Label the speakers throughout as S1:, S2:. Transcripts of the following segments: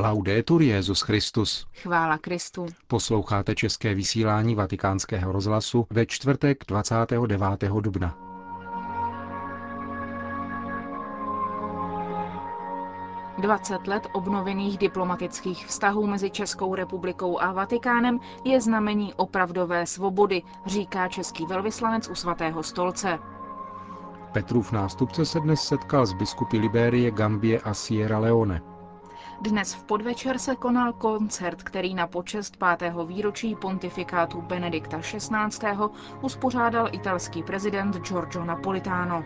S1: Laudetur Jezus Christus.
S2: Chvála Kristu.
S1: Posloucháte české vysílání Vatikánského rozhlasu ve čtvrtek 29. dubna.
S2: Dvacet let obnovených diplomatických vztahů mezi Českou republikou a Vatikánem je znamení opravdové svobody, říká český velvyslanec u svatého stolce.
S1: Petrův nástupce se dnes setkal s biskupy Libérie, Gambie a Sierra Leone.
S2: Dnes v podvečer se konal koncert, který na počest pátého výročí pontifikátu Benedikta XVI. uspořádal italský prezident Giorgio Napolitano.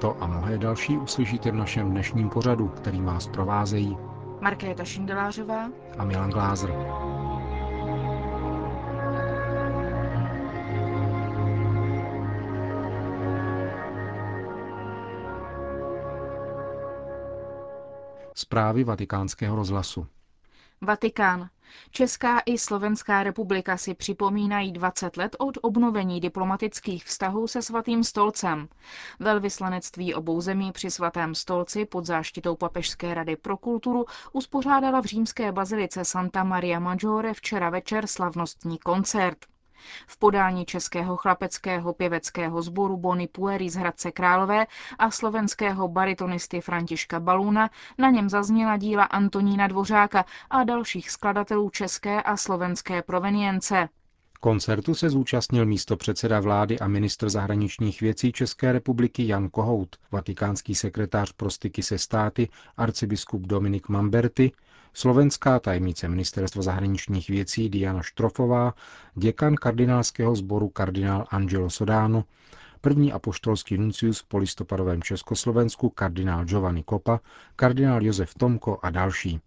S1: To a mnohé další uslyšíte v našem dnešním pořadu, který vás provázejí
S2: Markéta Šindelářová
S1: a Milan Glázer. Zprávy vatikánského rozhlasu.
S2: Vatikán. Česká i Slovenská republika si připomínají 20 let od obnovení diplomatických vztahů se svatým stolcem. Velvyslanectví obou zemí při svatém stolci pod záštitou Papežské rady pro kulturu uspořádala v římské bazilice Santa Maria Maggiore včera večer slavnostní koncert. V podání českého chlapeckého pěveckého sboru Bony Pueri z Hradce Králové a slovenského baritonisty Františka Baluna na něm zazněla díla Antonína Dvořáka a dalších skladatelů české a slovenské provenience.
S1: Koncertu se zúčastnil místo předseda vlády a ministr zahraničních věcí České republiky Jan Kohout, vatikánský sekretář pro styky se státy arcibiskup Dominik Mamberty, slovenská tajemnice ministerstva zahraničních věcí Diana Štrofová, děkan kardinálského sboru kardinál Angelo Sodano, první apoštolský nuncius v polistopadovém Československu kardinál Giovanni Kopa, kardinál Josef Tomko a další.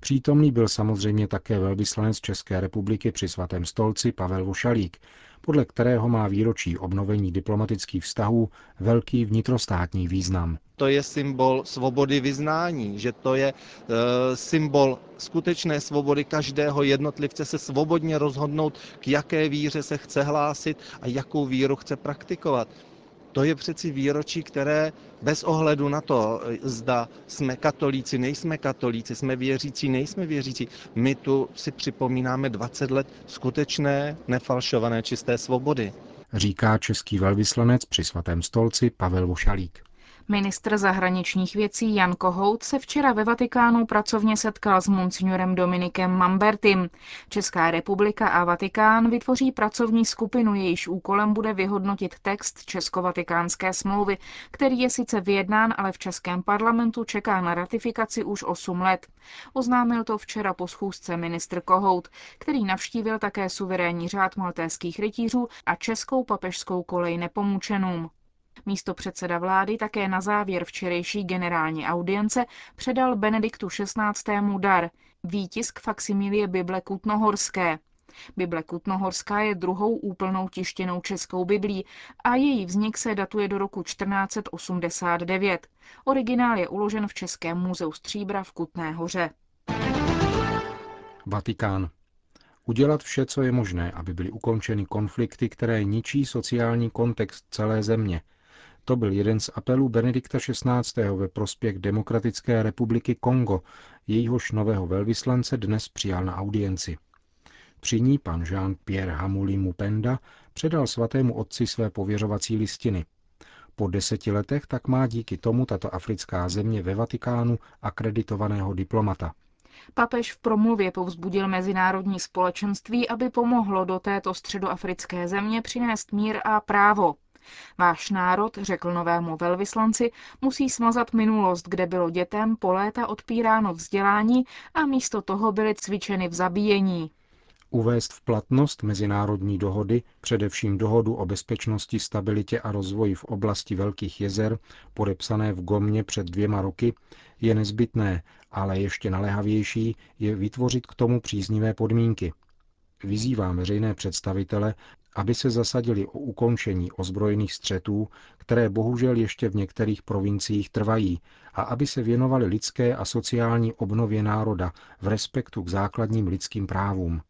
S1: Přítomný byl samozřejmě také velvyslanec České republiky při svatém stolci Pavel Vošalík, podle kterého má výročí obnovení diplomatických vztahů velký vnitrostátní význam.
S3: To je symbol svobody vyznání, že to je e, symbol skutečné svobody každého jednotlivce se svobodně rozhodnout, k jaké víře se chce hlásit a jakou víru chce praktikovat. To je přeci výročí, které bez ohledu na to, zda jsme katolíci, nejsme katolíci, jsme věřící, nejsme věřící, my tu si připomínáme 20 let skutečné, nefalšované, čisté svobody.
S1: Říká český velvyslanec při svatém stolci Pavel Vošalík.
S2: Ministr zahraničních věcí Jan Kohout se včera ve Vatikánu pracovně setkal s monsignorem Dominikem Mambertim. Česká republika a Vatikán vytvoří pracovní skupinu, jejíž úkolem bude vyhodnotit text Česko-vatikánské smlouvy, který je sice vyjednán, ale v Českém parlamentu čeká na ratifikaci už 8 let. Oznámil to včera po schůzce ministr Kohout, který navštívil také suverénní řád maltéských rytířů a českou papežskou kolej nepomučenům. Místo předseda vlády také na závěr včerejší generální audience předal Benediktu XVI. dar, výtisk faksimilie Bible Kutnohorské. Bible Kutnohorská je druhou úplnou tištěnou českou biblí a její vznik se datuje do roku 1489. Originál je uložen v Českém muzeu Stříbra v Kutné hoře.
S1: Vatikán. Udělat vše, co je možné, aby byly ukončeny konflikty, které ničí sociální kontext celé země, to byl jeden z apelů Benedikta XVI. ve prospěch Demokratické republiky Kongo, jejíhož nového velvyslance dnes přijal na audienci. Při ní pan Jean-Pierre Hamuli Mupenda předal svatému otci své pověřovací listiny. Po deseti letech tak má díky tomu tato africká země ve Vatikánu akreditovaného diplomata.
S2: Papež v promluvě povzbudil mezinárodní společenství, aby pomohlo do této středoafrické země přinést mír a právo. Váš národ, řekl novému velvyslanci, musí smazat minulost, kde bylo dětem po léta odpíráno vzdělání a místo toho byly cvičeny v zabíjení.
S1: Uvést v platnost mezinárodní dohody, především dohodu o bezpečnosti, stabilitě a rozvoji v oblasti Velkých jezer, podepsané v Gomě před dvěma roky, je nezbytné, ale ještě naléhavější je vytvořit k tomu příznivé podmínky. Vyzývám veřejné představitele, aby se zasadili o ukončení ozbrojených střetů, které bohužel ještě v některých provinciích trvají, a aby se věnovali lidské a sociální obnově národa v respektu k základním lidským právům.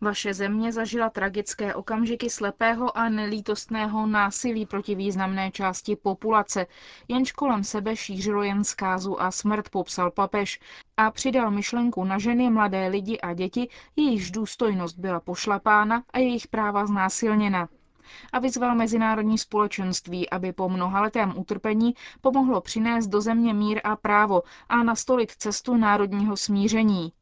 S2: Vaše země zažila tragické okamžiky slepého a nelítostného násilí proti významné části populace, jenž kolem sebe šířilo jen zkázu a smrt, popsal papež. A přidal myšlenku na ženy, mladé lidi a děti, jejichž důstojnost byla pošlapána a jejich práva znásilněna. A vyzval mezinárodní společenství, aby po mnohaletém utrpení pomohlo přinést do země mír a právo a nastolit cestu národního smíření.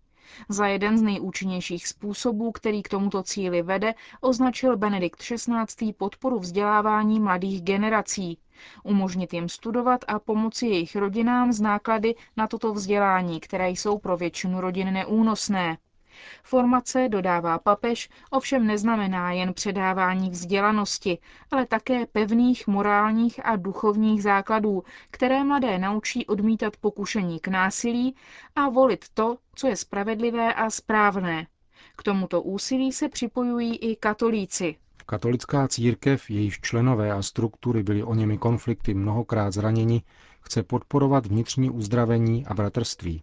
S2: Za jeden z nejúčinnějších způsobů, který k tomuto cíli vede, označil Benedikt XVI. podporu vzdělávání mladých generací. Umožnit jim studovat a pomoci jejich rodinám z náklady na toto vzdělání, které jsou pro většinu rodin neúnosné. Formace, dodává papež, ovšem neznamená jen předávání vzdělanosti, ale také pevných morálních a duchovních základů, které mladé naučí odmítat pokušení k násilí a volit to, co je spravedlivé a správné. K tomuto úsilí se připojují i katolíci.
S1: Katolická církev, jejíž členové a struktury byly o němi konflikty mnohokrát zraněni, chce podporovat vnitřní uzdravení a bratrství.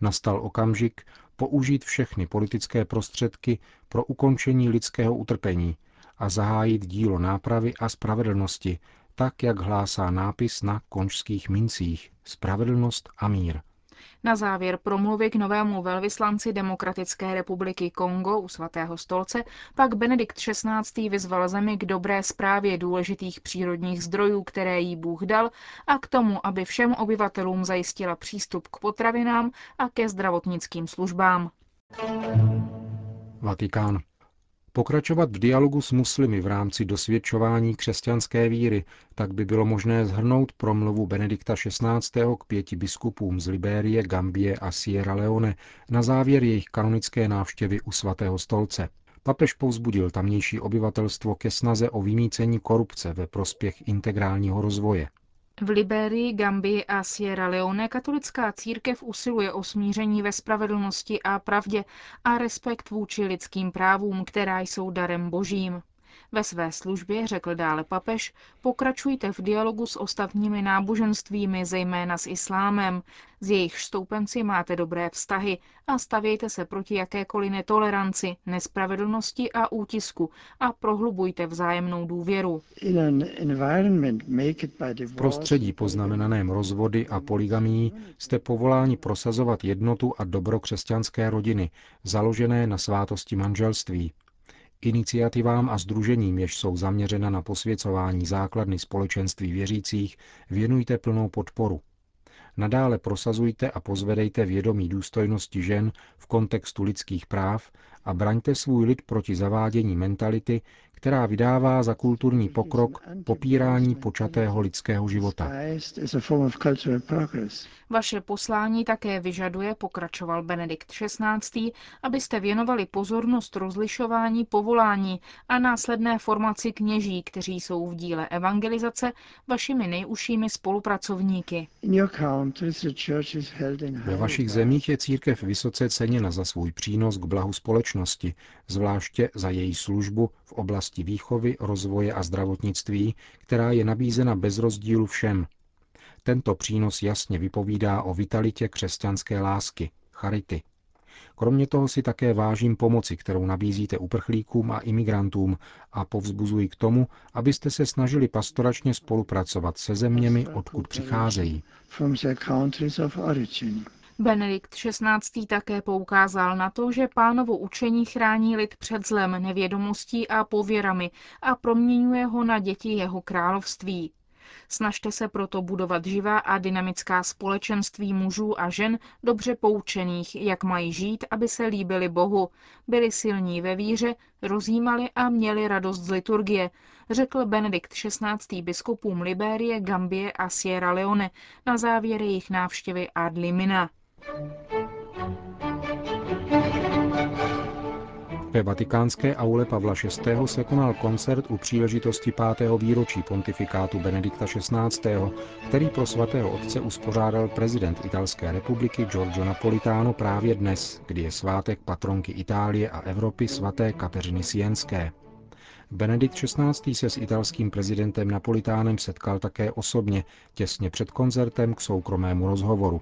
S1: Nastal okamžik, použít všechny politické prostředky pro ukončení lidského utrpení a zahájit dílo nápravy a spravedlnosti, tak jak hlásá nápis na končských mincích Spravedlnost a mír.
S2: Na závěr promluvy k novému velvyslanci Demokratické republiky Kongo u svatého stolce pak Benedikt XVI. vyzval zemi k dobré zprávě důležitých přírodních zdrojů, které jí Bůh dal, a k tomu, aby všem obyvatelům zajistila přístup k potravinám a ke zdravotnickým službám.
S1: Vatikán. Pokračovat v dialogu s muslimy v rámci dosvědčování křesťanské víry, tak by bylo možné zhrnout promluvu Benedikta XVI. k pěti biskupům z Libérie, Gambie a Sierra Leone na závěr jejich kanonické návštěvy u svatého stolce. Papež povzbudil tamnější obyvatelstvo ke snaze o vymícení korupce ve prospěch integrálního rozvoje.
S2: V Liberii, Gambii a Sierra Leone katolická církev usiluje o smíření ve spravedlnosti a pravdě a respekt vůči lidským právům, která jsou darem božím. Ve své službě, řekl dále papež, pokračujte v dialogu s ostatními náboženstvími, zejména s islámem, z jejich stoupenci máte dobré vztahy a stavějte se proti jakékoliv netoleranci, nespravedlnosti a útisku a prohlubujte vzájemnou důvěru.
S1: V prostředí poznamenaném rozvody a poligamí jste povoláni prosazovat jednotu a dobro křesťanské rodiny, založené na svátosti manželství, Iniciativám a združením, jež jsou zaměřena na posvěcování základny společenství věřících, věnujte plnou podporu. Nadále prosazujte a pozvedejte vědomí důstojnosti žen v kontextu lidských práv a braňte svůj lid proti zavádění mentality, která vydává za kulturní pokrok popírání počatého lidského života.
S2: Vaše poslání také vyžaduje, pokračoval Benedikt XVI., abyste věnovali pozornost rozlišování povolání a následné formaci kněží, kteří jsou v díle evangelizace vašimi nejužšími spolupracovníky.
S1: Ve vašich zemích je církev vysoce ceněna za svůj přínos k blahu společnosti, zvláště za její službu v oblasti výchovy, rozvoje a zdravotnictví, která je nabízena bez rozdílu všem. Tento přínos jasně vypovídá o vitalitě křesťanské lásky, charity. Kromě toho si také vážím pomoci, kterou nabízíte uprchlíkům a imigrantům a povzbuzuji k tomu, abyste se snažili pastoračně spolupracovat se zeměmi, odkud přicházejí.
S2: Benedikt XVI. také poukázal na to, že pánovo učení chrání lid před zlem, nevědomostí a pověrami a proměňuje ho na děti jeho království. Snažte se proto budovat živá a dynamická společenství mužů a žen dobře poučených, jak mají žít, aby se líbili Bohu, byli silní ve víře, rozjímali a měli radost z liturgie, řekl Benedikt XVI. biskupům Libérie, Gambie a Sierra Leone na závěr jejich návštěvy Adlimina.
S1: Ve vatikánské aule Pavla VI. se konal koncert u příležitosti pátého výročí pontifikátu Benedikta XVI., který pro svatého otce uspořádal prezident Italské republiky Giorgio Napolitano právě dnes, kdy je svátek patronky Itálie a Evropy svaté Kateřiny Sienské. Benedikt XVI. se s italským prezidentem Napolitánem setkal také osobně, těsně před koncertem k soukromému rozhovoru.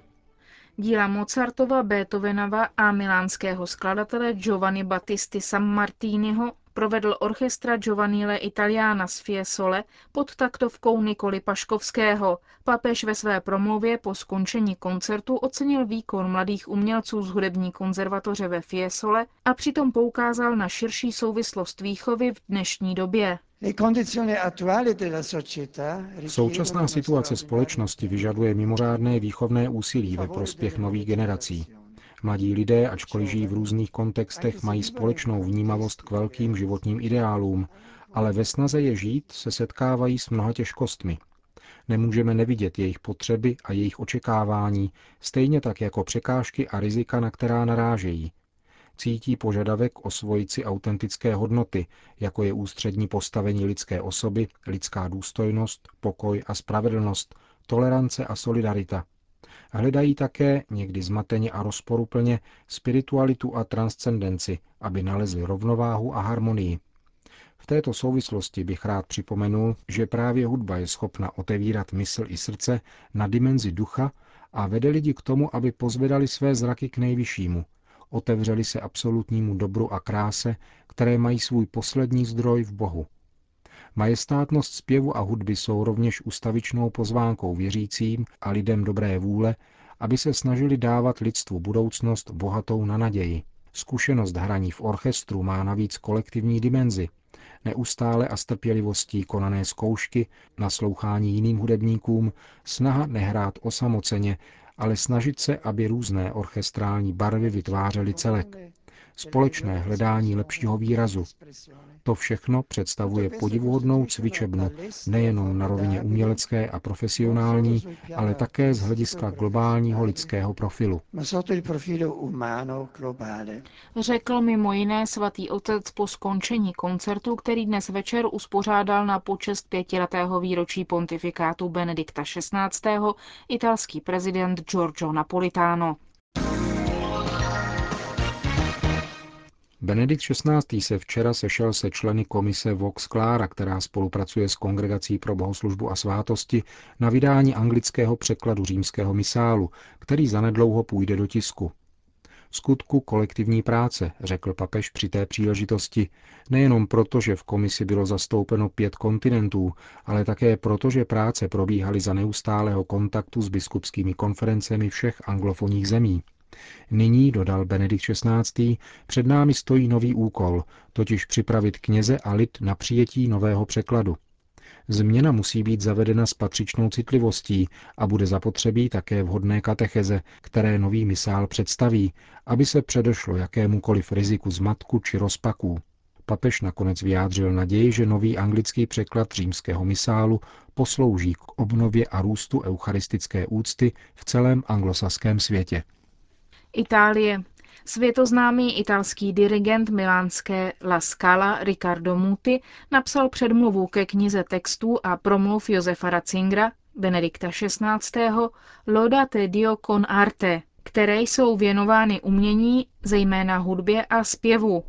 S2: Díla Mozartova, Beethovenova a milánského skladatele Giovanni Battisti Sammartiniho provedl orchestra Giovannile Italiana z Fiesole pod taktovkou Nikoli Paškovského. Papež ve své promluvě po skončení koncertu ocenil výkon mladých umělců z hudební konzervatoře ve Fiesole a přitom poukázal na širší souvislost výchovy v dnešní době.
S1: Současná situace společnosti vyžaduje mimořádné výchovné úsilí ve prospěch nových generací. Mladí lidé, ačkoliv žijí v různých kontextech, mají společnou vnímavost k velkým životním ideálům, ale ve snaze je žít se setkávají s mnoha těžkostmi. Nemůžeme nevidět jejich potřeby a jejich očekávání, stejně tak jako překážky a rizika, na která narážejí. Cítí požadavek osvojit si autentické hodnoty, jako je ústřední postavení lidské osoby, lidská důstojnost, pokoj a spravedlnost, tolerance a solidarita – Hledají také, někdy zmateně a rozporuplně, spiritualitu a transcendenci, aby nalezli rovnováhu a harmonii. V této souvislosti bych rád připomenul, že právě hudba je schopna otevírat mysl i srdce na dimenzi ducha a vede lidi k tomu, aby pozvedali své zraky k nejvyššímu, otevřeli se absolutnímu dobru a kráse, které mají svůj poslední zdroj v Bohu. Majestátnost zpěvu a hudby jsou rovněž ustavičnou pozvánkou věřícím a lidem dobré vůle, aby se snažili dávat lidstvu budoucnost bohatou na naději. Zkušenost hraní v orchestru má navíc kolektivní dimenzi. Neustále a s trpělivostí konané zkoušky, naslouchání jiným hudebníkům, snaha nehrát osamoceně, ale snažit se, aby různé orchestrální barvy vytvářely celek společné hledání lepšího výrazu. To všechno představuje podivuhodnou cvičebnu nejenom na rovině umělecké a profesionální, ale také z hlediska globálního lidského profilu.
S2: Řekl mimo jiné svatý otec po skončení koncertu, který dnes večer uspořádal na počest pětiletého výročí pontifikátu Benedikta XVI. italský prezident Giorgio Napolitano.
S1: Benedikt XVI. se včera sešel se členy komise Vox Clara, která spolupracuje s Kongregací pro bohoslužbu a svátosti na vydání anglického překladu římského misálu, který zanedlouho půjde do tisku. Skutku kolektivní práce, řekl papež při té příležitosti, nejenom proto, že v komisi bylo zastoupeno pět kontinentů, ale také proto, že práce probíhaly za neustálého kontaktu s biskupskými konferencemi všech anglofonních zemí. Nyní, dodal Benedikt XVI., před námi stojí nový úkol, totiž připravit kněze a lid na přijetí nového překladu. Změna musí být zavedena s patřičnou citlivostí a bude zapotřebí také vhodné katecheze, které nový misál představí, aby se předešlo jakémukoliv riziku zmatku či rozpaků. Papež nakonec vyjádřil naději, že nový anglický překlad římského misálu poslouží k obnově a růstu eucharistické úcty v celém anglosaském světě.
S2: Itálie. Světoznámý italský dirigent milánské La Scala Riccardo Muti napsal předmluvu ke knize textů a promluv Josefa Ratzingera, Benedikta XVI. Lodate Dio con arte, které jsou věnovány umění, zejména hudbě a zpěvu,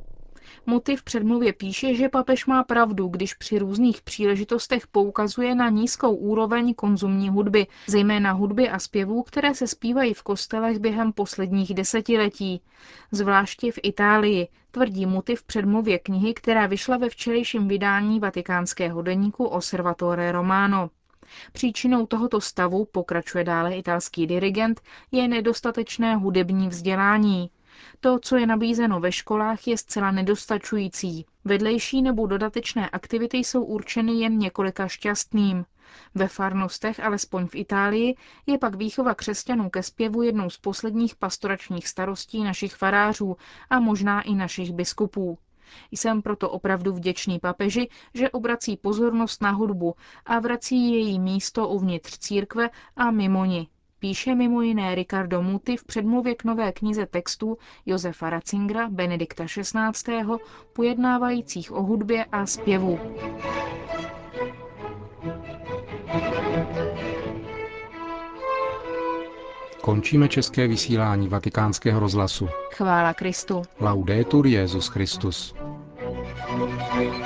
S2: Motiv předmluvě píše, že papež má pravdu, když při různých příležitostech poukazuje na nízkou úroveň konzumní hudby, zejména hudby a zpěvů, které se zpívají v kostelech během posledních desetiletí, zvláště v Itálii, tvrdí motiv předmluvě knihy, která vyšla ve včerejším vydání vatikánského deníku Osservatore Romano. Příčinou tohoto stavu, pokračuje dále italský dirigent, je nedostatečné hudební vzdělání. To, co je nabízeno ve školách, je zcela nedostačující. Vedlejší nebo dodatečné aktivity jsou určeny jen několika šťastným. Ve farnostech, alespoň v Itálii, je pak výchova křesťanů ke zpěvu jednou z posledních pastoračních starostí našich farářů a možná i našich biskupů. Jsem proto opravdu vděčný papeži, že obrací pozornost na hudbu a vrací její místo uvnitř církve a mimo ní, Píše mimo jiné Ricardo Muti v předmluvě k nové knize textů Josefa Ratzingera Benedikta XVI. pojednávajících o hudbě a zpěvu.
S1: Končíme české vysílání vatikánského rozhlasu.
S2: Chvála Kristu.
S1: Laudetur Jezus Christus. thank you